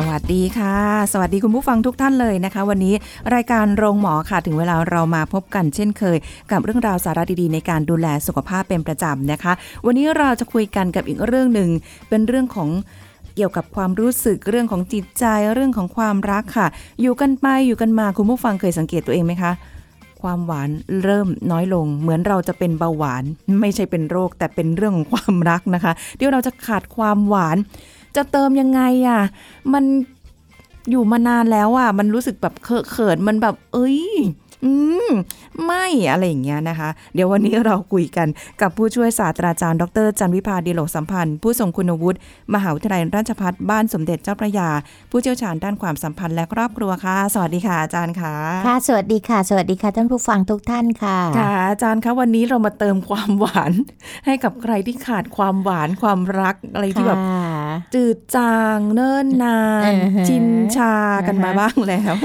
สวัสดีค่ะ สวัสดีคุณผู้ฟังทุกท่านเลยนะคะ วันนี้รายการโรงหมอค่ะถึงเวลาเรามาพบกันเช่นเคย กับเรื่องราวสาระดีๆ ในการดูแลสุขภาพเป็นประจำนะคะ วันนี้เราจะคุยกันกับอีกเรื่องหนึ่งเป็นเรื่องของเกี่ยวกับความรู้สึกเรื่องของจิตใจเรื่องของความรักค่ะ อยู่กันไปอยู่กันมาคุณผู้ฟังเคยสังเกตตัวเองไหมคะความหวานเริ่มน้อยลง เหมือนเราจะเป็นเบาหวาน ไม่ใช่เป็นโรคแต่เป็นเรื่องของความรักนะคะ เดี๋ยวเราจะขาดความหวาน จะเติมยังไงอะ มันอยู่มานานแล้วอะ มันรู้สึกแบบเคอะเขินมันแบบ เอ้ย อืม ไม่อะไรอย่างเงี้ยนะคะ เดี๋ยววันนี้เราคุยกันกับผู้ช่วยศาสตราจารย์ ดรจันวิพาดีโลกสัมพันธ์ ผู้ทรงคุณวุฒิมหาวิทยาลัยราชภัฏบ้านสมเด็จเจ้าพระยา ผู้เชี่ยวชาญด้านความสัมพันธ์และครอบครัวค่ะ สวัสดีค่ะอาจารย์ค่ะ ค่ะ สวัสดีค่ะ สวัสดีค่ะท่านผู้ฟังทุกท่านค่ะ ค่ะ อาจารย์คะวันนี้เรามาเติมความหวาน ให้กับใครที่ขาดความหวานความรักอะไรที่แบบค่ะจืดจางเนิ่นนานอือฮะชินชากันมาอ่าฮะบ้างแล้ว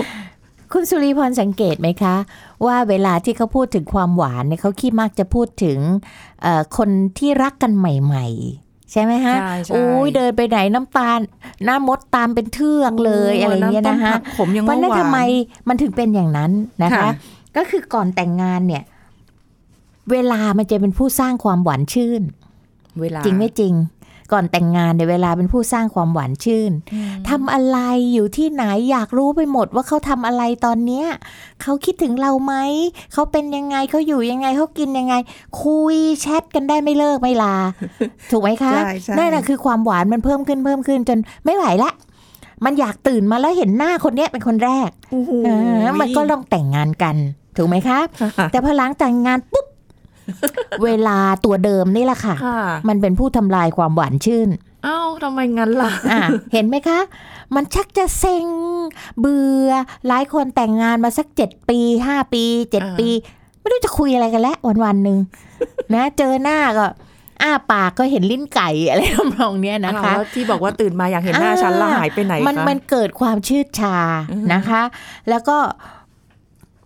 คุณสุริพรสังเกตไหมคะ ว่าเวลาที่เขาพูดถึงความหวานเนี่ยเขาขี้มักจะพูดถึงเอ่อคนที่รักกันใหม่ ๆ ใช่ไหมฮะใช่ใช่โอ้ยเดินไปไหนน้ำตาลหน้ามดตามเป็นเทือกเลยอะไรเงี้ยนะฮะำต้ผักขมยังเพราะว่านั้นหวานทำไมมันถึงเป็นอย่างนั้นนะคะค่ะก็คือก่อนแต่งงานเนี่ย เวลามันจะเป็นผู้สร้างความหวานชื่นเวลาจริงไม่จริง ก่อนแต่งงานในยเวลาเป็นผู้สร้างความหวานชื่นทำอะไรอยู่ที่ไหนอยากรู้ไปหมดว่าเขาทำอะไรตอนเนี้ยเขาคิดถึงเราไหมเขาเป็นยังไงเขาอยู่ยังไงเขากินยังไง คุยแชทกันได้ไม่เลิกไม่ลา ถูกไหมคะใช่ใช่นั่นแหะคือความหวานมันเพิ่มขึ้นเพิ่มขึ้นจนไม่ไหวละมันอยากตื่นมาแล้วเห็นหน้าคนเนี้ยเป็นคนแรกโอ้โหเออมันก็ต้องแต่งงานกัน ถูกไหมคะค่ะแต่พอหลังแต่งงานปุ๊บ เวลาตัวเดิมนี่แหละค่ะค่ะ มันเป็นผู้ทำลายความหวานชื่นเอ้าทำไมงั้นล่ะอะเห็นไหมคะ มันชักจะเซ็ง เบื่อ หลายคนแต่งงานมาสักเจ็ดปีห้าปีเจ็ดอ่าปี ไม่รู้จะคุยอะไรกันแล้ววันวันๆหนึ่งนะเจอหน้าก็อ้าปากก็เห็นลิ้นไก่อะไรทำนองเนี้ยนะคะอ้าวแล้วที่บอกว่าตื่นมาอยากเห็นหน้าอ่าฉันและหายไปไหนมันคะมันเกิดความชืดชาอืมนะคะ แล้วก็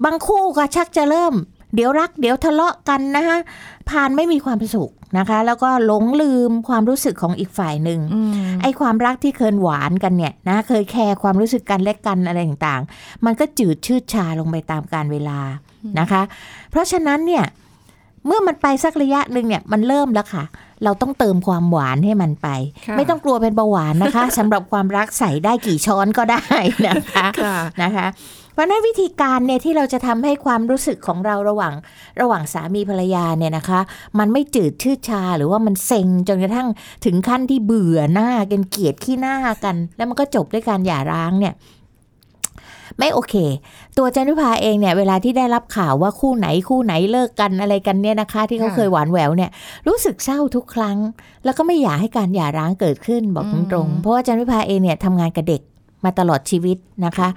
บางคู่ก็ชักจะเริ่ม เดี๋ยวรัก เดี๋ยวทะเลาะกันนะคะผ่านไม่มีความสุขนะคะ แล้วก็หลงลืมความรู้สึกของอีกฝ่ายหนึ่งอืมไอ้ความรักที่เคยหวานกันเนี่ยนะเคยแคร์ความรู้สึกกันและกันอะไรต่างๆ มันก็จืดชืดชาลงไปตามกาลเวลานะคะ เพราะฉะนั้นเนี่ยเมื่อมันไปสักระยะหนึ่งเนี่ยมันเริ่มแล้วค่ะ เราต้องเติมความหวานให้มันไปค่ะไม่ต้องกลัวเป็นเบาหวานนะคะสำหรับความรักใส่ได้กี่ช้อนก็ได้นะคะค่ะนะคะเพราะฉะนั้นวิธีการเนี่ยที่เราจะทำให้ความรู้สึกของเราระหว่างระหว่างสามีภรรยาเนี่ยนะคะ มันไม่จืดชืดชาหรือว่ามันเซ็งจนกระทั่งถึงขั้นที่เบื่อหน้ากันเกลียดขี้หน้ากัน แล้วมันก็จบด้วยการหย่าร้างเนี่ย ไม่โอเค ตัวจันวิภาเองเนี่ยเวลาที่ได้รับข่าวว่าคู่ไหนคู่ไหนเลิกกันอะไรกันเนี่ยนะคะ ที่เขาค่ะเคยหวานแหววเนี่ยรู้สึกเศร้าทุกครั้ง แล้วก็ไม่อยากให้การหย่าร้างเกิดขึ้นบอกตรงๆเพราะว่าจันวิภาเองเนี่ยทำงานกับเด็กมาตลอดชีวิตนะคะ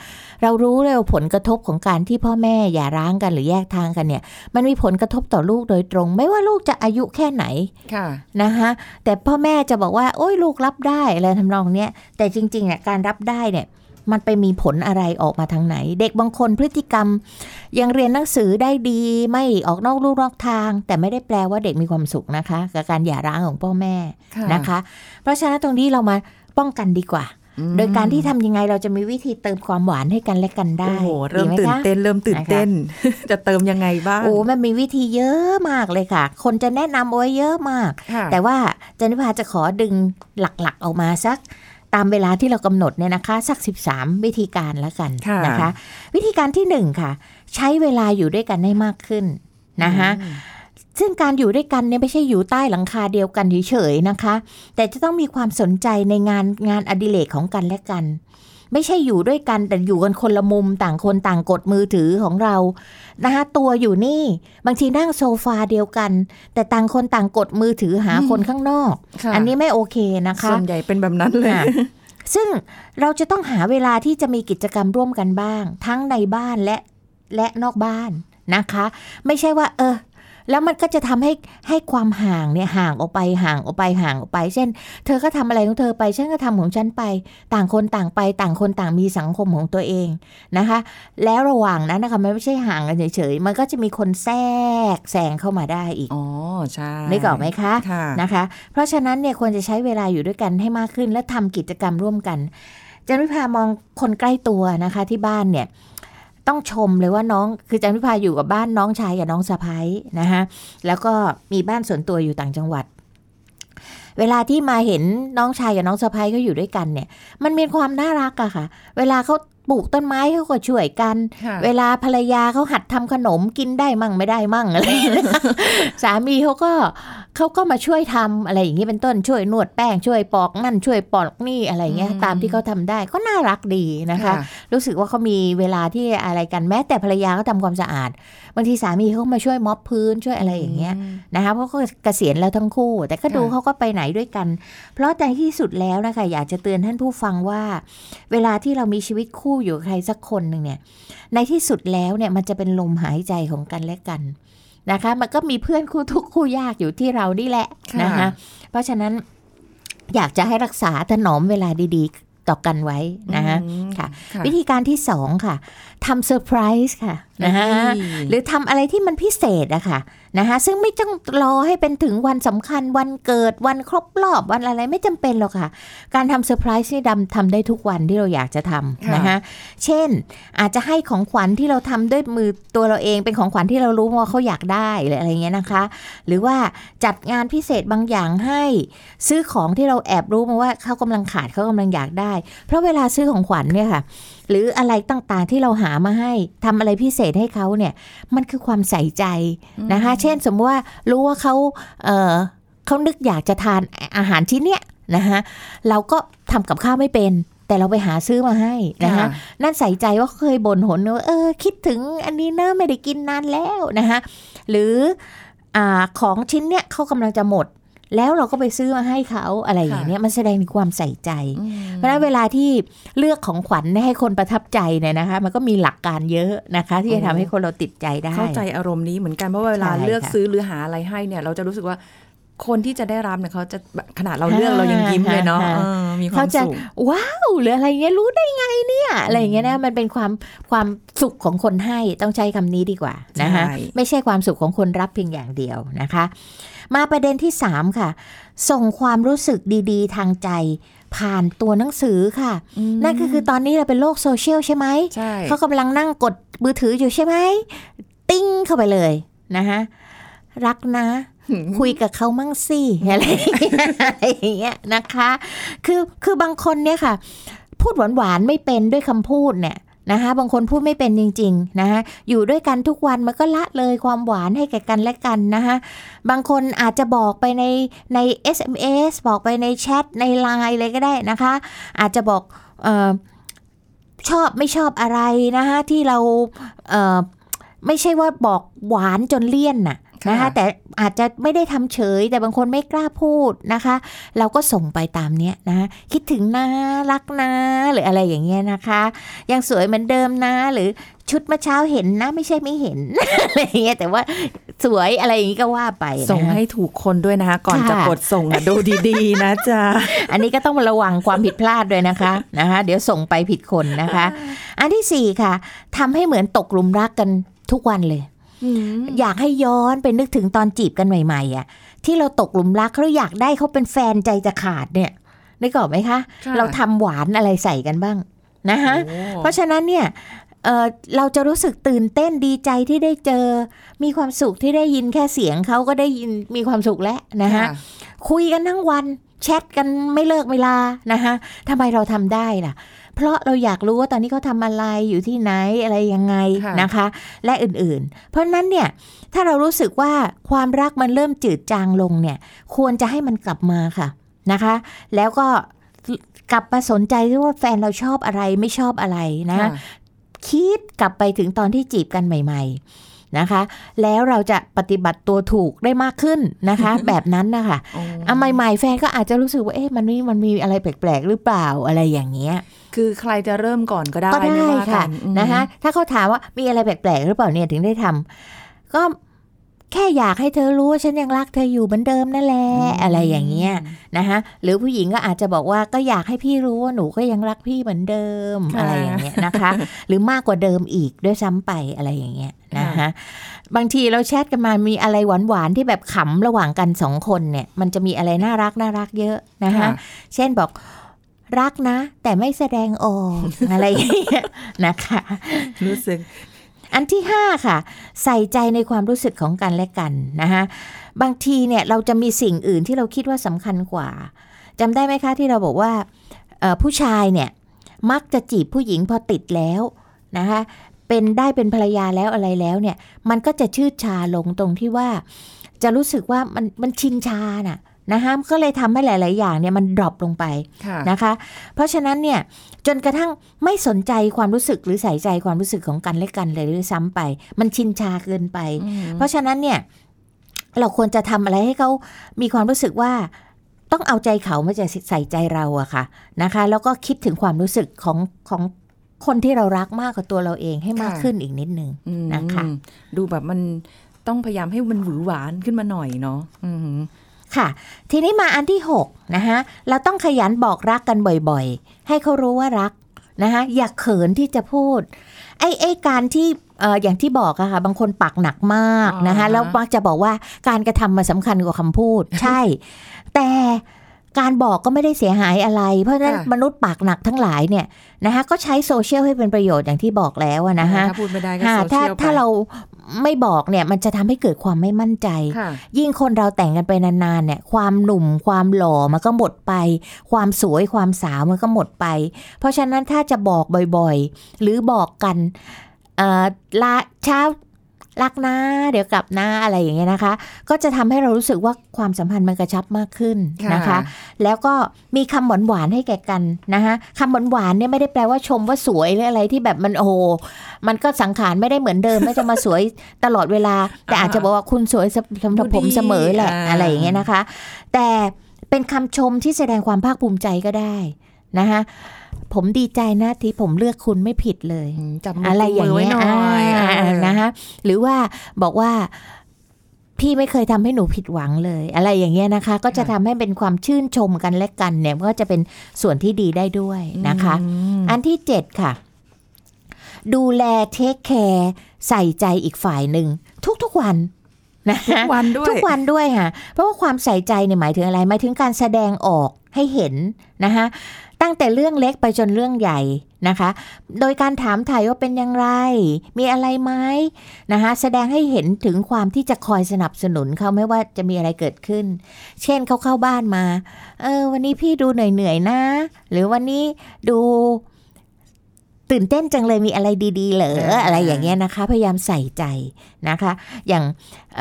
เรารู้เลยว่าผลกระทบของการที่พ่อแม่หย่าร้างกันหรือแยกทางกันเนี่ย มันมีผลกระทบต่อลูกโดยตรง ไม่ว่าลูกจะอายุแค่ไหนค่ะนะคะแต่พ่อแม่จะบอกว่า โอ้ยลูกรับได้อะไรทำนองเนี้ยแต่จริงๆเนี่ยการรับได้เนี่ย มันไปมีผลอะไรออกมาทางไหน เด็กบางคนพฤติกรรม ยังเรียนหนังสือได้ดีไม่ออกนอกลู่นอกทาง แต่ไม่ได้แปลว่าเด็กมีความสุขนะคะ กับการหย่าร้างของพ่อแม่ค่ะนะคะ เพราะฉะนั้นตรงนี้เรามาป้องกันดีกว่าอืมโดยการที่ทำยังไงเราจะมีวิธีเติมความหวานให้กันและกันได้ โอ้โหเริ่มดีไหตื่นคะเต้นเริ่มตื่นเต้น จะเติมยังไงบ้างโอ้มันมีวิธีเยอะมากเลยค่ะ คนจะแนะนำเอาไว้เยอะมากค่ะแต่ว่าจันนิพาจะขอดึงหลักๆออกมาสัก ตามเวลาที่เรากำหนดเนี่ยนะคะ สัก 13 วิธีการแล้วกันค่ะนะคะ วิธีการที่หนึ่งค่ะ ใช้เวลาอยู่ด้วยกันให้มากขึ้นนะคะอืมซึ่งการอยู่ด้วยกันเนี่ยไม่ใช่อยู่ใต้หลังคาเดียวกันเฉยๆนะคะ แต่จะต้องมีความสนใจในงานงานอดิเรกของกันและกัน ไม่ใช่อยู่ด้วยกันแต่อยู่กันคนละมุมต่างคนต่างกดมือถือของเรานะคะตัวอยู่นี่ บางทีนั่งโซฟาเดียวกัน แต่ต่างคนต่างกดมือถือหาคนข้างนอกค่ะอันนี้ไม่โอเคนะคะ ส่วนใหญ่เป็นแบบนั้นเลยค่ะซึ่งเราจะต้องหาเวลาที่จะมีกิจกรรมร่วมกันบ้าง ทั้งในบ้านและและนอกบ้านนะคะ ไม่ใช่ว่า เออ แล้วมันก็จะทำให้ให้ความห่างเนี่ยห่างออกไปห่างออกไปห่างออกไป เช่น เธอก็ทำอะไรของเธอไป ฉันก็ทำของฉันไป ต่างคนต่างไปต่างคนต่างมีสังคมของตัวเองนะคะ แล้วระหว่างนั้นนะคะมันไม่ใช่ห่างกันเฉยๆมันก็จะมีคนแทรกแซงเข้ามาได้อีกอ๋อใช่นึกออกไหมคะค่ะนะคะ เพราะฉะนั้นเนี่ยควรจะใช้เวลาอยู่ด้วยกันให้มากขึ้น และทำกิจกรรมร่วมกันจันวิพามองคนใกล้ตัวนะคะที่บ้านเนี่ย ต้องชมเลยว่าน้องคือจันพิพาอยู่กับบ้านน้องชายกับน้องสะพ้ายนะคะแล้วก็มีบ้านส่วนตัวอยู่ต่างจังหวัด เวลาที่มาเห็นน้องชายกับน้องสะพ้ายเขาอยู่ด้วยกันเนี่ย มันมีความน่ารักอะค่ะ เวลาเขา ปลูกต้นไม้เขาก็ช่วยกันค่ะเวลาภรรยาเขาหัดทำขนมกินได้มั่งไม่ได้มั่งอะไรอย่างเงี้ยสามีเขาก็เขาก็มาช่วยทำอะไรอย่างนี้เป็นต้นช่วยนวดแป้งช่วยปอกนั่นช่วยปอกนี่อะไรอย่างเงี้ยอืมตามที่เขาทำได้ก็น่ารักดีนะคะค่ะรู้สึกว่าเขามีเวลาที่อะไรกันแม้แต่ภรรยาเขาทำความสะอาดบางทีสามีเขามาช่วยม็อบพื้นช่วยอะไรอย่างเงี้ยมนะคะเพราะเขาเกษียณแล้วทั้งคู่ แต่ก็ดูค่ะเขาก็ไปไหนด้วยกัน เพราะในที่สุดแล้วนะคะอยากจะเตือนท่านผู้ฟังว่า เวลาที่เรามีชีวิตคู่อยู่กับใครสักคนหนึ่งเนี่ย ในที่สุดแล้วเนี่ยมันจะเป็นลมหายใจของกันและกันนะคะมันก็มีเพื่อนคู่ทุกข์คู่ยากอยู่ที่เรานี่แหละค่ะนะคะเพราะฉะนั้นอยากจะให้รักษาถนอมเวลาดีๆ ต่อกันไว้นะคะอืมค่ะ วิธีการที่สองค่ะทำเซอร์ไพรส์ค่ะนะคะหรือทำอะไรที่มันพิเศษอะค่ะนะคะซึ่งไม่ต้องรอให้เป็นถึงวันสำคัญวันเกิดวันครบรอบวันอะไรไม่จำเป็นหรอกค่ะ การทำเซอร์ไพรส์นี่ดำทำได้ทุกวันที่เราอยากจะทำค่ะนะคะเช่นอาจจะให้ของขวัญที่เราทำด้วยมือตัวเราเองเป็นของขวัญที่เรารู้ว่าเขาอยากได้หรืออะไรเงี้ยนะคะ หรือว่าจัดงานพิเศษบางอย่างให้ซื้อของที่เราแอบรู้มาว่าเขากำลังขาดเขากำลังอยากได้ เพราะเวลาซื้อของขวัญเนี่ยค่ะ หรืออะไรต่างๆที่เราหามาให้ทำอะไรพิเศษให้เขาเนี่ย มันคือความใส่ใจนะคะ เช่นสมมติว่ารู้ว่าเขาเออเขานึกอยากจะทานอาหารชิ้นเนี้ยนะคะเราก็ทำกับข้าวไม่เป็นแต่เราไปหาซื้อมาให้นะคะค่ะนั่นใส่ใจว่าเคยบ่นหนว่าเออ คิดถึงอันนี้เนอะไม่ได้กินนานแล้วนะคะหรืออ่าของชิ้นเนี้ยเขากำลังจะหมด แล้วเราก็ไปซื้อมาให้เขาอะไรอย่างเนี้ยมันแสดงถึงความใส่ใจอืมเพราะฉะนั้นเวลาที่เลือกของขวัญให้คนประทับใจเนี่ยนะคะ มันก็มีหลักการเยอะนะคะ ที่จะทำให้คนเราติดใจได้ เข้าใจอารมณ์นี้เหมือนกันเพราะว่าเวลาใช่เลือกค่ะซื้อหรือหาอะไรให้เนี่ยเราจะรู้สึกว่าคนที่จะได้รับเนี่ยเขาจะขนาดเราเลือกเรายังยิ้มเลยเนาะค่ะเออมีควาเขามจะสุขว้าวหรืออะไรเงี้ยรู้ได้ไงเนี่ยอะไรอย่างเงี้ยนะมันเป็นความความสุขของคนให้ต้องใช้คำนี้ดีกว่านะคะใช่ไม่ใช่ความสุขของคนรับเพียงอย่างเดียวนะคะ มาประเด็นที่สามค่ะ ส่งความรู้สึกดี ๆ ทางใจ ผ่านตัวหนังสือค่ะ นั่นก็คือตอนนี้เราเป็นโลกโซเชียลใช่ไหมใช่เขากำลังนั่งกดมือถืออยู่ใช่ไหม ติ้งเข้าไปเลยนะคะรักนะคุยกับเขามั่งสิอะไรอะไรอย่างเงี้ยนะคะ คือคือบางคนเนี่ยค่ะ พูดหวานๆไม่เป็นด้วยคำพูดเนี่ย นะคะบางคนพูดไม่เป็นจริงๆนะคะอยู่ด้วยกันทุกวันมันก็ละเลยความหวานให้แก่กันและกันนะคะบางคนอาจจะบอกไปในใน SMS บอกไปในแชทในไลน์เลยก็ได้นะคะ อาจจะบอกออชอบไม่ชอบอะไรนะคะที่เราเไม่ใช่ว่าบอกหวานจนเลี่ยนน่ะ นะคะค่ะแต่อาจจะไม่ได้ทำเฉย แต่บางคนไม่กล้าพูดนะคะ เราก็ส่งไปตามเนี้ยนะคิดถึงนะรักนะหรืออะไรอย่างเงี้ยนะคะ ยังสวยเหมือนเดิมนะหรือชุดเมื่อเช้าเห็นนะไม่ใช่ไม่เห็นอะไรอย่างเงี้ยแต่ว่าสวยอะไรอย่างงี้ก็ว่าไปนะคะส่งให้ถูกคนด้วยนะคะ ก่อนค่ะจะกดส่งอะดูดีๆ นะจ๊ะ อันนี้ก็ต้องระวังความผิดพลาดด้วยนะคะนะคะ เดี๋ยวส่งไปผิดคนนะคะ อันที่สี่ค่ะทำให้เหมือนตกหลุมรักกันทุกวันเลย อยากให้ย้อนไปนึกถึงตอนจีบกันใหม่ๆอะ ที่เราตกหลุมรักเราอยากได้เขาเป็นแฟนใจจะขาดเนี่ยนึกออกไหมคะค่ะเราทำหวานอะไรใส่กันบ้างนะคะโอ้เพราะฉะนั้นเนี่ยเอ่อเราจะรู้สึกตื่นเต้นดีใจที่ได้เจอ มีความสุขที่ได้ยินแค่เสียงเขาก็ได้ยินมีความสุขแล้วนะคะคุยกันทั้งวันแชทกันไม่เลิกเวลานะคะทำไมเราทำได้ล่ะ เพราะเราอยากรู้ว่าตอนนี้เขาทำอะไรอยู่ที่ไหนอะไรยังไงค่ะนะคะ และอื่นๆ เพราะฉะนั้นเนี่ยถ้าเรารู้สึกว่าความรักมันเริ่มจืดจางลงเนี่ย ควรจะให้มันกลับมาค่ะนะคะ แล้วก็กลับมาสนใจด้วยว่าแฟนเราชอบอะไรไม่ชอบอะไรนะค่ะคิดกลับไปถึงตอนที่จีบกันใหม่ ๆ นะคะ แล้วเราจะปฏิบัติตัวถูกได้มากขึ้นนะคะ แบบนั้นนะคะโอ้อะใหม่ๆแฟนก็อาจจะรู้สึกว่าเอ๊ะมันนี่มันมีอะไรแปลกๆหรือเปล่าอะไรอย่างเงี้ยคือใครจะเริ่มก่อนก็ได้ก็ได้ม่ว่าค่ะกันอืมนะคะถ้าเขาถามว่ามีอะไรแปลกๆหรือเปล่าเนี่ยถึงได้ทำก็แค่อยากให้เธอรู้ว่าฉันยังรักเธออยู่เหมือนเดิมนั่นแหละอะไรอย่างเงี้ยนะคะหรือผู้หญิงก็อาจจะบอกว่าก็อยากให้พี่รู้ว่าหนูก็ยังรักพี่เหมือนเดิมอะไรอย่างเงี้ยนะคะ หรือมากกว่าเดิมอีกด้วยซ้ำไปอะไรอย่างเงี้ย นะคะบางทีเราแชทกันมามีอะไรหวานๆที่แบบขำระหว่างกันสองคนเนี่ย มันจะมีอะไรน่ารักน่ารักเยอะนะคะค่ะเช่นบอกรักนะ แต่ไม่แสดงออกอะไรอย่างเงี้ยนะคะ รู้สึก อันที่ห้าค่ะ ใส่ใจในความรู้สึกของกันและกันนะคะบางทีเนี่ยเราจะมีสิ่งอื่นที่เราคิดว่าสำคัญกว่าจำได้ไหมคะที่เราบอกว่าเอ่อผู้ชายเนี่ยมักจะจีบผู้หญิงพอติดแล้วนะคะ เป็นได้เป็นภรรยาแล้วอะไรแล้วเนี่ย มันก็จะชืดชาลงตรงที่ว่า จะรู้สึกว่ามันมันชินชาน่ะนะคะก็เลยทำให้หลาย ๆ อย่างเนี่ยมันดรอปลงไปค่ะนะคะ เพราะฉะนั้นเนี่ยจนกระทั่งไม่สนใจความรู้สึกหรือใส่ใจความรู้สึกของกันและกันเลยด้วยซ้ำไป มันชินชาเกินไป เพราะฉะนั้นเนี่ยเราควรจะทำอะไรให้เขามีความรู้สึกว่าต้องเอาใจเขาไม่จะใส่ใจเราอะค่ะนะคะ แล้วก็คิดถึงความรู้สึกของของ คนที่เรารักมากกว่าตัวเราเองให้มากค่ะขึ้นอีกนิดนึงอืมนะคะดูแบบมันต้องพยายามให้มันหวือหวานขึ้นมาหน่อยเนาะอืมค่ะ ทีนี้มาอันที่ 6 นะคะเราต้องขยันบอกรักกันบ่อยๆ ให้เขารู้ว่ารักนะคะอย่าเขินที่จะพูด ไอ้ไอ้การที่เอ่ออย่างที่บอกอะค่ะ บางคนปากหนักมากนะคะอ่าฮะแล้วมักจะบอกว่าการกระทำมันสำคัญกว่าคำพูด ใช่ แต่ การบอกก็ไม่ได้เสียหายอะไร เพราะฉะนั้นค่ะมนุษย์ปากหนักทั้งหลายเนี่ยนะคะก็ใช้โซเชียลให้เป็นประโยชน์อย่างที่บอกแล้วอะนะคะถ้าพูดไม่ได้ก็ค่ะโซถ้าเชียลไปถ้าเราไม่บอกเนี่ยมันจะทำให้เกิดความไม่มั่นใจค่ะยิ่งคนเราแต่งกันไปนานๆเนี่ยความหนุ่มความหล่อมันก็หมดไป ความสวยความสาวมันก็หมดไป เพราะฉะนั้นถ้าจะบอกบ่อยๆ หรือบอกกันเอ่อลาเช้า รักนะเดี๋ยวกลับนะอะไรอย่างเงี้ยนะคะ ก็จะทำให้เรารู้สึกว่าความสัมพันธ์มันกระชับมากขึ้นนะคะค่ะแล้วก็มีคำหวานหวานๆให้แก่กันนะคะคำหวานหวานๆเนี่ยไม่ได้แปลว่าชมว่าสวยหรืออะไรที่แบบมันโอ้โหมันก็สังขารไม่ได้เหมือนเดิมไม่จะมาสวยตลอดเวลา แต่อาจจะบอกว่าคุณสวยสำหรับผมเสมอแหละอ่าอะไรอย่างเงี้ยนะคะ แต่เป็นคำชมที่แสดงความภาคภูมิใจก็ได้นะคะ ผมดีใจนะที่ผมเลือกคุณไม่ผิดเลยอืมจับมือะไรอย่างไว้เงี้ยหน่อยอ่าเออนะคะหรือว่าบอกว่าพี่ไม่เคยทำให้หนูผิดหวังเลย อะไรอย่างเงี้ยนะคะ ก็จะทำให้เป็นความชื่นชมกันและกันเนี่ยก็จะเป็นส่วนที่ดีได้ด้วยนะคะอืมอันที่เจ็ดค่ะ ดูแลเทคแคร์ใส่ใจอีกฝ่ายหนึ่งทุกๆวันนะทุกวันด้วยทุกวันด้วยค่ะเพราะว่าความใส่ใจเนี่ยหมายถึงอะไรหมายถึงการแสดงออก ให้เห็นนะคะตั้งแต่เรื่องเล็กไปจนเรื่องใหญ่นะคะ โดยการถามถ่ายว่าเป็นอย่างไร มีอะไรไหมนะคะแสดงให้เห็นถึงความที่จะคอยสนับสนุนเขาไม่ว่าจะมีอะไรเกิดขึ้น เช่นเขาเข้าบ้านมา เออ วันนี้พี่ดูเหนื่อยๆนะ หรือวันนี้ดูตื่นเต้นจังเลยมีอะไรดี ๆ เหรออะไรอย่างเงี้ยนะคะ พยายามใส่ใจนะคะ อย่างเ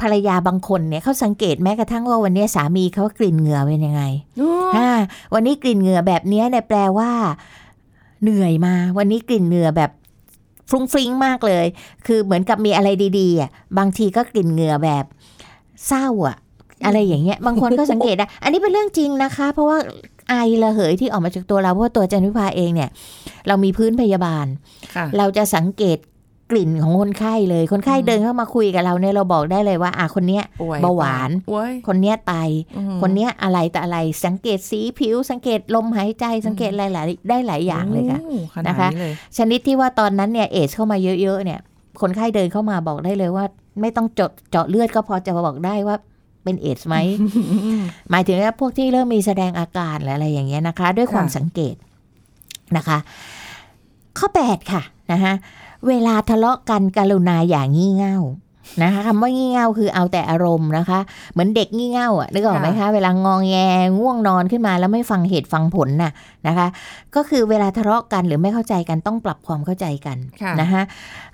ภรรยาบางคนเนี่ยเขาสังเกตแม้กระทั่งว่าวันนี้สามีเขากลิ่นเหงื่อเป็นยังไงอ๋ออ่าวันนี้กลิ่นเหงื่อแบบเนี้ยเนี่ยแปลว่า เหนื่อยมา วันนี้กลิ่นเหงื่อแบบฟรุ้งฟริ้งมากเลย คือเหมือนกับมีอะไรดีๆอะบางทีก็กลิ่นเหงื่อแบบเศร้าอะ อะไรอย่างเงี้ย บางคนก็สังเกตได้อันนี้เป็นเรื่องจริงนะคะ เพราะว่าไอระเหยที่ออกมาจากตัวเราเพราะว่าตัวจันวิภาเองเนี่ย เรามีพื้นพยาบาลค่ะเราจะสังเกต กลิ่นของคนไข้เลย คนไข้เดินเข้ามาคุยกับเราเนี่ยเราบอกได้เลยว่า อะคนเนี้ยป่วยเบาหวานโอ้ยคนเนี้ยไตอืมคนเนี้ยอะไรแต่อะไร สังเกตสีผิว สังเกตลมหายใจ สังเกตหลายๆได้หลายอย่างเลยค่ะโอ้ขนาดนะคะนี้เลยชนิดที่ว่าตอนนั้นเนี่ยเอชเข้ามาเยอะๆเนี่ย คนไข้เดินเข้ามาบอกได้เลยว่า ไม่ต้องจดเจาะเลือดก็พอจะบอกได้ว่าเป็นเอชไหม หมายถึงว่าพวกที่เริ่มมีแสดงอาการหรืออะไรอย่างเงี้ยนะคะ ด้วยความค่ะสังเกตนะคะ ข้อแปดค่ะนะคะ เวลาทะเลาะกันกรุณาอย่างงี่เง่านะคะคำว่างี่เง่าคือเอาแต่อารมณ์นะคะ เหมือนเด็กงี่เง่าอะนึกออกไหมคะเวลางองแงง่วงนอนขึ้นมาแล้วไม่ฟังเหตุฟังผลน่ะนะคะ ก็คือเวลาทะเลาะกันหรือไม่เข้าใจกันต้องปรับความเข้าใจกันค่ะนะคะ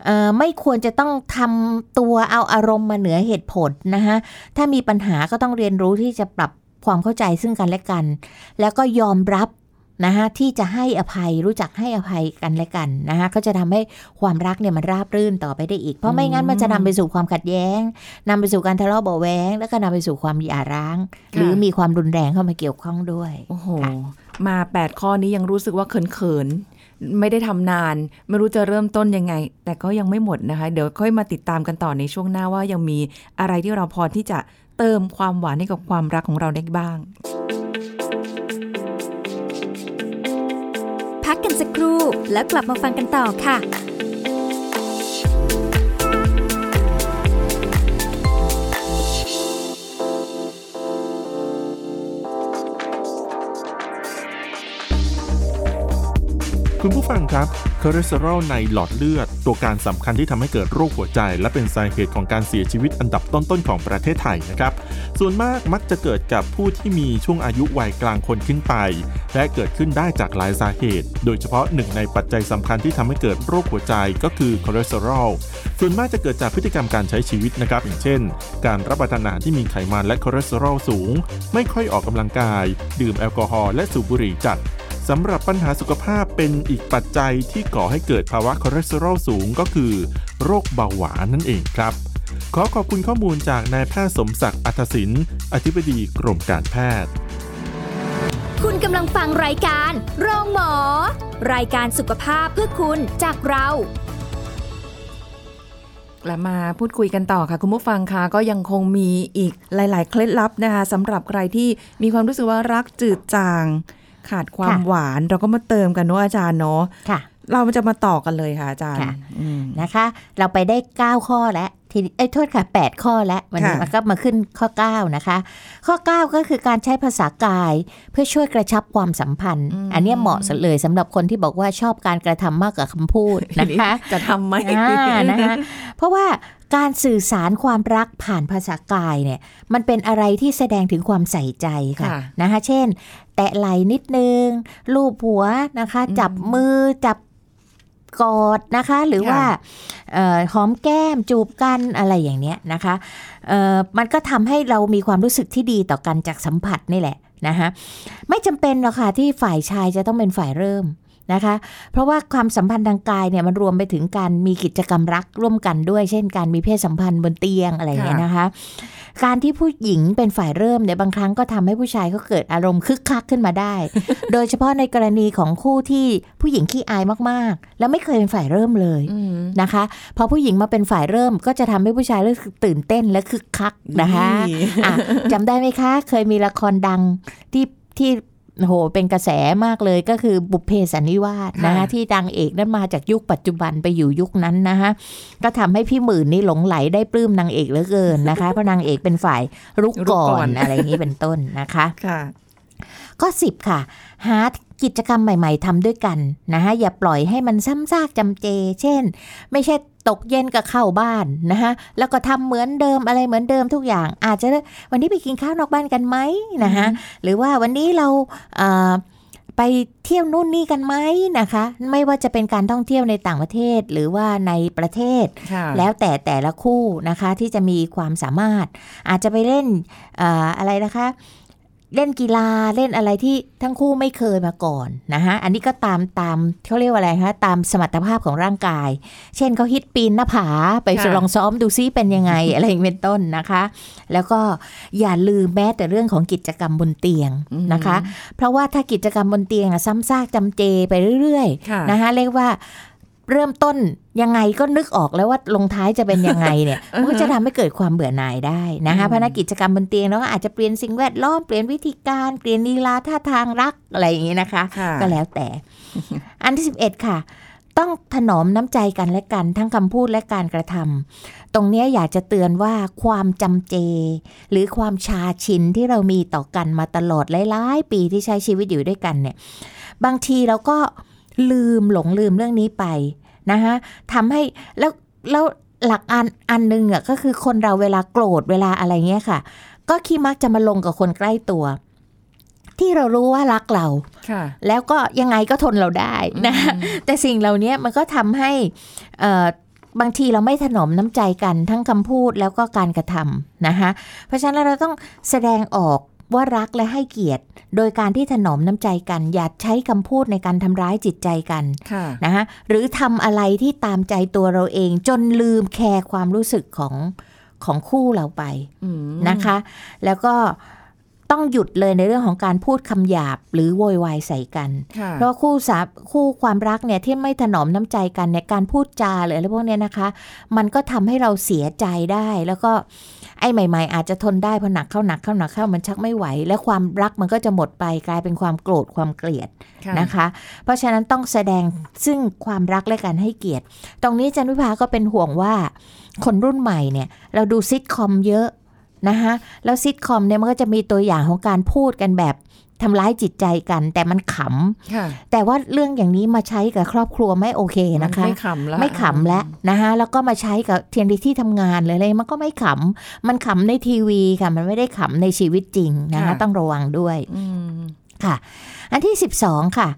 เอ่อไม่ควรจะต้องทำตัวเอาอารมณ์มาเหนือเหตุผลนะคะถ้ามีปัญหาก็ต้องเรียนรู้ที่จะปรับความเข้าใจซึ่งกันและกัน แล้วก็ยอมรับ นะคะที่จะให้อภัยรู้จักให้อภัยกันและกันนะคะก็จะทำให้ความรักเนี่ยมันราบรื่นต่อไปได้อีก เพราะไม่งั้นมันจะนำไปสู่ความขัดแย้งนำไปสู่การทะเลาะเบาะแว้งแล้วก็นำไปสู่ความหย่าร้าง หรือมีความรุนแรงเข้ามาเกี่ยวข้องด้วยโอ้โหค่ะมา 8 ข้อนี้ยังรู้สึกว่าเขินๆ ไม่ได้ทำนาน ไม่รู้จะเริ่มต้นยังไง แต่ก็ยังไม่หมดนะคะ เดี๋ยวค่อยมาติดตามกันต่อในช่วงหน้าว่ายังมีอะไรที่เราพอที่จะเติมความหวานให้กับความรักของเราได้บ้าง พักกันสักครู่ แล้วกลับมาฟังกันต่อค่ะ คุณผู้ฟังครับคอเลสเตอรอลในหลอดเลือด ตัวการสำคัญที่ทำให้เกิดโรคหัวใจ และเป็นสาเหตุของการเสียชีวิตอันดับต้นๆของประเทศไทยนะครับ ส่วนมากมักจะเกิดกับผู้ที่มีช่วงอายุวัยกลางคนขึ้นไป และเกิดขึ้นได้จากหลายสาเหตุ โดยเฉพาะหนึ่งในปัจจัยสำคัญที่ทำให้เกิดโรคหัวใจก็คือคอเลสเตอรอล ส่วนมากจะเกิดจากพฤติกรรมการใช้ชีวิตนะครับ อย่างเช่น การรับประทานอาหารที่มีไขมันและคอเลสเตอรอลสูง ไม่ค่อยออกกำลังกาย ดื่มแอลกอฮอล์และสูบบุหรี่จัดสำหรับปัญหาสุขภาพเป็นอีกปัจจัยที่ก่อให้เกิดภาวะคอเลสเตอรอลสูงก็คือ โรคเบาหวานนั่นเองครับ ขอขอบคุณข้อมูลจากนายแพทย์สมศักดิ์อัธศินอธิบดีกรมการแพทย์ คุณกำลังฟังรายการโรงหมอ รายการสุขภาพเพื่อคุณจากเรากลับมาพูดคุยกันต่อค่ะ คุณผู้ฟังคะก็ยังคงมีอีกหลาย ๆ เคล็ดลับนะคะสำหรับใครที่มีความรู้สึกว่ารักจืดจาง ขาดความค่ะหวานเราก็มาเติมกันเนาะอาจารย์เนาะค่ะ เราจะมาต่อกันเลยค่ะอาจารย์ค่ะอืมนะคะ เราไปได้ 9 ข้อแล้วทีนี้เอ้ยโทษค่ะ 8 ข้อแล้ววันนี้ค่ะมันก็มาขึ้นข้อ 9 นะคะ ข้อ 9 ก็คือการใช้ภาษากายเพื่อช่วยกระชับความสัมพันธ์ อันเนี้ยเหมาะสุดเลยสำหรับคนที่บอกว่าชอบการกระทำมากกว่าคำพูดนะคะ จะทำไหมอ่านะคะเพราะว่าการสื่อสารความรักผ่านภาษากายเนี่ยมันเป็นอะไรที่แสดงถึงความใส่ใจค่ะค่ะนะคะเช่น แตะไหล่นิดนึงลูบหัวนะคะอืมจับมือจับ กอดนะคะ หรือค่ะว่าเอ่อหอมแก้มจูบกันอะไรอย่างเนี้ยนะคะเอ่อมันก็ทำให้เรามีความรู้สึกที่ดีต่อกันจากสัมผัสนี่แหละนะคะไม่จำเป็นหรอกค่ะที่ฝ่ายชายจะต้องเป็นฝ่ายเริ่ม นะคะ เพราะว่าความสัมพันธ์ทางกายเนี่ยมันรวมไปถึงการมีกิจกรรมรักร่วมกันด้วย เช่นการมีเพศสัมพันธ์บนเตียงอะไรอย่างเงี้ยนะคะ การที่ผู้หญิงเป็นฝ่ายเริ่มเนี่ยบางครั้งก็ทำให้ผู้ชายเขาเกิดอารมณ์คึกคักขึ้นมาได้ โดยเฉพาะในกรณีของคู่ที่ผู้หญิงขี้อายมากๆ แล้วไม่เคยเป็นฝ่ายเริ่มเลยอืมนะคะพอผู้หญิงมาเป็นฝ่ายเริ่มก็จะทำให้ผู้ชายรู้สึกตื่นเต้นและคึกคักนะคะนี่อะจำได้ไหมคะ เคยมีละครดังที่ที่ โหเป็นกระแสมากเลยก็คือบุพเพสันนิวาสนะคะค่ะที่ดังเอกนั้นมาจากยุคปัจจุบันไปอยู่ยุคนั้นนะคะก็ทำให้พี่หมื่นนี่หลงไหลได้ปลื้มนางเอกเหลือเกินนะคะเพราะนางเอกเป็นฝ่ายรุกรุกก่ก่ออนนอะไรอย่างนี้เป็นต้นนะคะค่ะข้อ10ค่ะหา กิจกรรมใหม่ ๆทำด้วยกันนะคะอย่าปล่อยให้มันซ้ำซากจำเจ เช่น ไม่ใช่ตกเย็นก็เข้าบ้านนะคะแล้วก็ทำเหมือนเดิมอะไรเหมือนเดิมทุกอย่าง อาจจะวันนี้ไปกินข้าวนอกบ้านกันไหมนะคะหรือว่าวันนี้เราเอ่อไปเที่ยวนู่นนี่กันไหมนะคะ ไม่ว่าจะเป็นการท่องเที่ยวในต่างประเทศหรือว่าในประเทศค่ะแล้วแต่แต่ละคู่นะคะที่จะมีความสามารถ อาจจะไปเล่นเอ่ออะไรนะคะ เล่นกีฬาเล่นอะไรที่ทั้งคู่ไม่เคยมาก่อนนะคะอันนี้ก็ตามตามเขาเรียกว่าอะไรคะตามสมรรถภาพของร่างกาย เช่นเขาฮิตปีนหน้าผาไปค่ะลองซ้อมดูซิเป็นยังไงอะไรอย่างเป็นต้นนะคะ แล้วก็อย่าลืมแม้แต่เรื่องของกิจกรรมบนเตียงนะคะ เพราะว่าถ้ากิจกรรมบนเตียงอะซ้ำซากจำเจไปเรื่อยค่ะๆนะคะเรียกว่า เริ่มต้นยังไงก็นึกออกแล้วว่าลงท้ายจะเป็นยังไงเนี่ยมันก็จะทำให้เกิดความเบื่อหน่ายได้นะคะเพราะฉะนั้นกิจกรรมบนเตียงแล้วก็อาจจะเปลี่ยนสิ่งแวดล้อมเปลี่ยนวิธีการเปลี่ยนลีลาท่าทางรักอะไรอย่างนี้นะคะค่ะก็แล้วแต่ อันที่ 11 ค่ะ ต้องถนอมน้ำใจกันและกัน ทั้งคำพูดและการกระทำตรงเนี้ยอยากจะเตือนว่าความจำเจ หรือความชาชินที่เรามีต่อกันมาตลอดหลายๆปีที่ใช้ชีวิตอยู่ด้วยกันเนี่ย บางทีเราก็ ลืมหลงลืมเรื่องนี้ไปนะคะทำให้แล้วแล้วหลักอันอันหนึงอะก็คือคนเราเวลาโกรธเวลาอะไรเงี้ยค่ะ ก็คิดมักจะมาลงกับคนใกล้ตัว ที่เรารู้ว่ารักเราค่ะแล้วก็ยังไงก็ทนเราได้นะแต่สิ่งเหล่านี้มันก็ทำให้เอ่อบางทีเราไม่ถนอมน้ำใจกันทั้งคำพูดแล้วก็การกระทำนะคะเพราะฉะนั้นเราต้องแสดงออก ว่ารักและให้เกียรติ โดยการที่ถนอมน้ำใจกัน อย่าใช้คำพูดในการทำร้ายจิตใจกันค่ะนะฮะหรือทำอะไรที่ตามใจตัวเราเองจนลืมแคร์ความรู้สึกของของคู่เราไปอืมนะคะ แล้วก็ต้องหยุดเลยในเรื่องของการพูดคำหยาบหรือโวยวายใส่กันค่ะเพราะคู่สาคู่ความรักเนี่ยที่ไม่ถนอมน้ำใจกันในยการพูดจาหรืออะไรพวกเนี้ยนะคะ มันก็ทำให้เราเสียใจได้แล้วก็ ไอ้ใหม่ ๆ อาจจะทนได้พอหนักเข้าหนักเข้าหนักเข้ามันชักไม่ไหว และความรักมันก็จะหมดไปกลายเป็นความโกรธความเกลียดค่ะนะคะ เพราะฉะนั้นต้องแสดงซึ่งความรักและการให้เกียรติ ตรงนี้จันวิภาก็เป็นห่วงว่าคนรุ่นใหม่เนี่ยเราดูซิทคอมเยอะนะคะแล้วซิทคอมเนี่ยมันก็จะมีตัวอย่างของการพูดกันแบบ ทำร้ายจิตใจกัน แต่มันขำค่ะแต่ว่าเรื่องอย่างนี้มาใช้กับครอบครัวไม่โอเคนะคะ ไม่ขำแล้วไม่ขำแล้วนะคะแล้วก็มาใช้กับเทียนที่ทำงานเลยอะไรมันก็ไม่ขำมันขำในทีวีค่ะ มันไม่ได้ขำในชีวิตจริงนะคะต้องระวังด้วยอืมค่ะ อันที่ 12 ค่ะ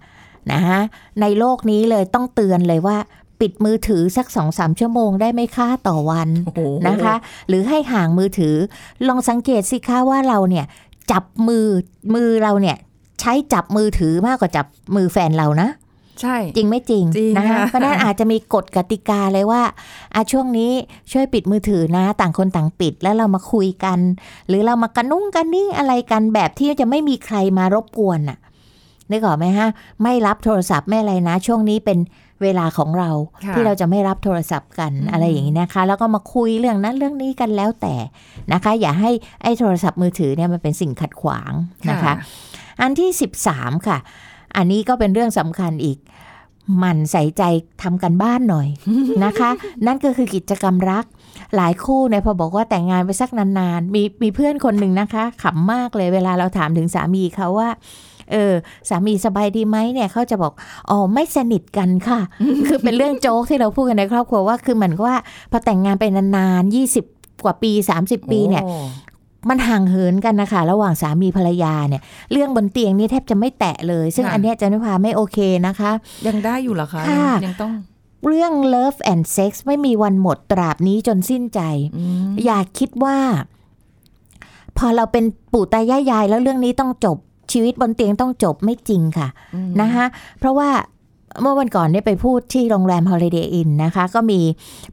นะคะในโลกนี้เลยต้องเตือนเลยว่าปิดมือถือสักสองสามชั่วโมงได้ไหมค่าต่อวันโอ้โหนะคะ หรือให้ห่างมือถือ ลองสังเกตสิคะว่าเราเนี่ย จับมือมือเราเนี่ย ใช้จับมือถือมากกว่าจับมือแฟนเรานะใช่ จริงไม่จริงจริงนะคะค่ะเพราะฉะนั้นอาจจะมีกฎกติกาเลยว่าอะช่วงนี้ช่วยปิดมือถือนะ ต่างคนต่างปิดแล้วเรามาคุยกัน หรือเรามากระนุ่งกันนิ่งอะไรกันแบบที่จะไม่มีใครมารบกวนน่ะนึกออกไหมฮะ ไม่รับโทรศัพท์ไม่อะไรนะ ช่วงนี้เป็น เวลาของเราค่ะที่เราจะไม่รับโทรศัพท์กันอืมอะไรอย่างนี้นะคะ แล้วก็มาคุยเรื่องนั้นเรื่องนี้กันแล้วแต่นะคะ อย่าให้ไอ้โทรศัพท์มือถือเนี่ยมันเป็นสิ่งขัดขวางนะคะ อันที่ 13 ค่ะ อันนี้ก็เป็นเรื่องสำคัญอีกหมันใส่ใจทำกันบ้านหน่อยนะคะ นั่นก็คือกิจกรรมรัก หลายคู่เนี่ยพอบอกว่าแต่งงานไปสักนานๆ มีมีเพื่อนคนหนึ่งนะคะขำมากเลยเวลาเราถามถึงสามีเขาว่าเออสามีสบายดีไหมเนี่ยเขาจะบอกอ๋อไม่สนิทกันค่ะ คือเป็นเรื่องโจ๊กที่เราพูดกันในครอบครัวว่าคือเหมือนกับว่าพอแต่งงานไปนานๆ20กว่าปี 30 ปีเนี่ยโอ้มันห่างเหินกันนะคะระหว่างสามีภรรยาเนี่ย เรื่องบนเตียงนี่แทบจะไม่แตะเลย ซึ่งค่ะอันเนี้ยจันวิภาไม่โอเคนะคะ ยังได้อยู่เหรอคะค่ะยังต้อง เรื่อง love and sex ไม่มีวันหมดตราบนี้จนสิ้นใจอืมอย่าคิดว่า พอเราเป็นปู่ตายายยาย แล้วเรื่องนี้ต้องจบชีวิตบนเตียงต้องจบไม่จริงค่ะอืมนะคะเพราะว่าเมื่อวันก่อนเนี่ยไปพูดที่โรงแรม Holiday Inn นะคะ ก็มี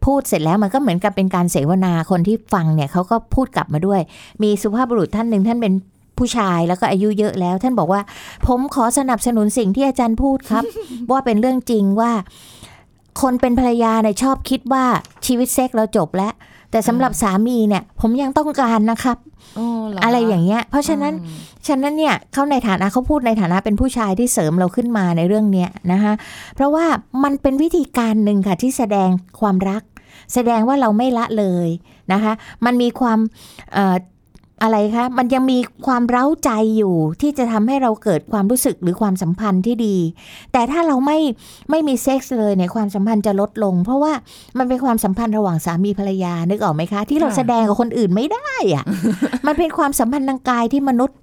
พูดเสร็จแล้วมันก็เหมือนกับเป็นการเสวนาคนที่ฟังเนี่ยเขาก็พูดกลับมาด้วย มีสุภาพบุรุษท่านหนึ่งท่านเป็นผู้ชายแล้วก็อายุเยอะแล้ว ท่านบอกว่า ผมขอสนับสนุนสิ่งที่อาจารย์พูดครับ ว่าเป็นเรื่องจริงว่า คนเป็นภรรยาเนี่ยชอบคิดว่าชีวิตเซ็กเราจบแล้ว แต่สำหรับสามีเนี่ย ผมยังต้องการนะครับโอ้เหรอะไรอย่างเงี้ย เพราะฉะนั้นอืมฉะนั้นเนี่ยเขาในฐานะเขาพูดในฐานะเป็นผู้ชายที่เสริมเราขึ้นมาในเรื่องเนี้ยนะคะเพราะว่ามันเป็นวิธีการหนึ่งค่ะที่แสดงความรัก แสดงว่าเราไม่ละเลยนะคะ มันมีความเอ่ออะไรคะ มันยังมีความเร้าใจอยู่ที่จะทำให้เราเกิดความรู้สึกหรือความสัมพันธ์ที่ดี แต่ถ้าเราไม่ไม่มีเซ็กส์เลยเนี่ยความสัมพันธ์จะลดลง เพราะว่ามันเป็นความสัมพันธ์ระหว่างสามีภรรยานึกออกไหมคะ ที่เราค่ะแสดงกับคนอื่นไม่ได้อะมันเป็นความสัมพันธ์ทางกายที่มนุษย์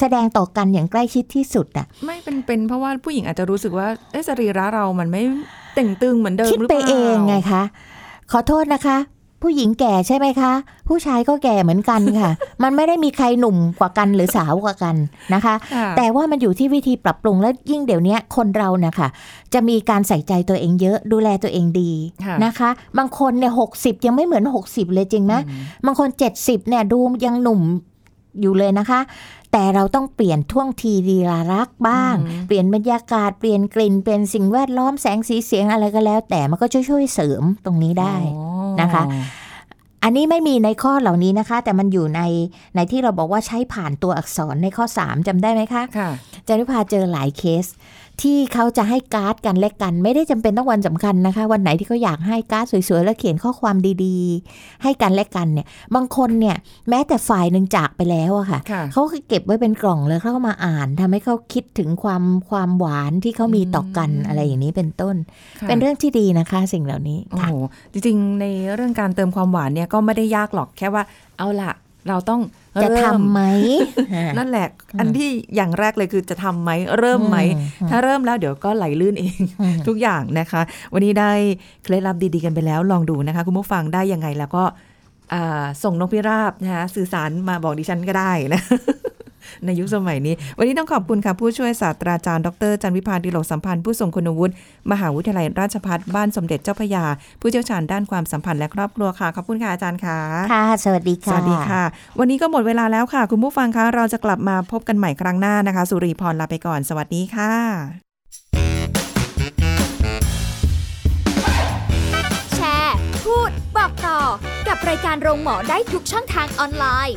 แสดงต่อกันอย่างใกล้ชิดที่สุดอะ ไม่เป็นเป็นเพราะว่าผู้หญิงอาจจะรู้สึกว่าเอะสรีระเรามันไม่เต่งตึงเหมือนเดิมคิดหรือไปเปล่าเองไงคะขอโทษนะคะ ผู้หญิงแก่ใช่ไหมคะ ผู้ชายก็แก่เหมือนกันค่ะ มันไม่ได้มีใครหนุ่มกว่ากันหรือสาวกว่ากันนะคะค่ะแต่ว่ามันอยู่ที่วิธีปรับปรุงและยิ่งเดี๋ยวนี้คนเรานะคะจะมีการใส่ใจตัวเองเยอะ ดูแลตัวเองดีค่ะนะคะ บางคนเนี่ยหกสิบยังไม่เหมือน 60 เลยจริงไหมอืมบางคน 70เนี่ยดูยังหนุ่มอยู่เลยนะคะ แต่เราต้องเปลี่ยนท่วงทีดีลารักบ้างอืมเปลี่ยนบรรยากาศเปลี่ยนกลิ่นเปลี่ยนสิ่งแวดล้อมแสงสีเสียงอะไรก็แล้ว แต่มันก็ช่วยๆเสริมตรงนี้ได้อ๋อนะคะ อันนี้ไม่มีในข้อเหล่านี้นะคะ แต่มันอยู่ในในที่เราบอกว่าใช้ผ่านตัวอักษรในข้อ 3จำได้ไหมคะค่ะจารุภาเจอหลายเคส ที่เขาจะให้การ์ดกันและกัน ไม่ได้จำเป็นต้องวันสำคัญนะคะ วันไหนที่เขาอยากให้การ์ดสวยๆ แล้วเขียนข้อความดีๆ ให้กันและกันเนี่ย บางคนเนี่ยแม้แต่ฝ่ายหนึ่งจากไปแล้วอะค่ะค่ะเขาก็เก็บไว้เป็นกล่องแล้วเขาก็มาอ่านทำให้เขาคิดถึงความความหวานที่เขามีต่อกันอืมอะไรอย่างนี้เป็นต้นค่ะเป็นเรื่องที่ดีนะคะ สิ่งเหล่านี้โอ้ค่ะโหจริงๆในเรื่องการเติมความหวานเนี่ยก็ไม่ได้ยากหรอกแค่ว่าเอาละ เราต้องจะเริ่มทำไหม นั่นแหละ อันที่อย่างแรกเลยคือจะทำไหม เริ่มไหมอืมถ้าเริ่มแล้วเดี๋ยวก็ไหลลื่นเองอืมทุกอย่างนะคะ วันนี้ได้เคล็ดลับดีๆกันไปแล้วลองดูนะคะ คุณผู้ฟังได้ยังไงแล้วก็อ่าส่งนกพิราบนะคะสื่อสารมาบอกดิฉันก็ได้นะ ในยุคสมัยนี้ วันนี้ต้องขอบคุณค่ะผู้ช่วยศาสตราจารย์ดรจันวิพาดิโลกสัมพันธ์ผู้ทรงคุณวุฒิมหาวิทยาลัยราชภัฏบ้านสมเด็จเจ้าพระยา ผู้เชี่ยวชาญด้านความสัมพันธ์และครอบครัวค่ะ ขอบคุณค่ะอาจารย์ค่ะ ค่ะ สวัสดีสค่ะวัสดีค่ะ วันนี้ก็หมดเวลาแล้วค่ะ คุณผู้ฟังคะเราจะกลับมาพบกันใหม่ครั้งหน้านะคะ สุริพรลาไปก่อน สวัสดีค่ะ แชร์ พูด บอกต่อ กับรายการโรงหมอได้ทุกช่องทางออนไลน์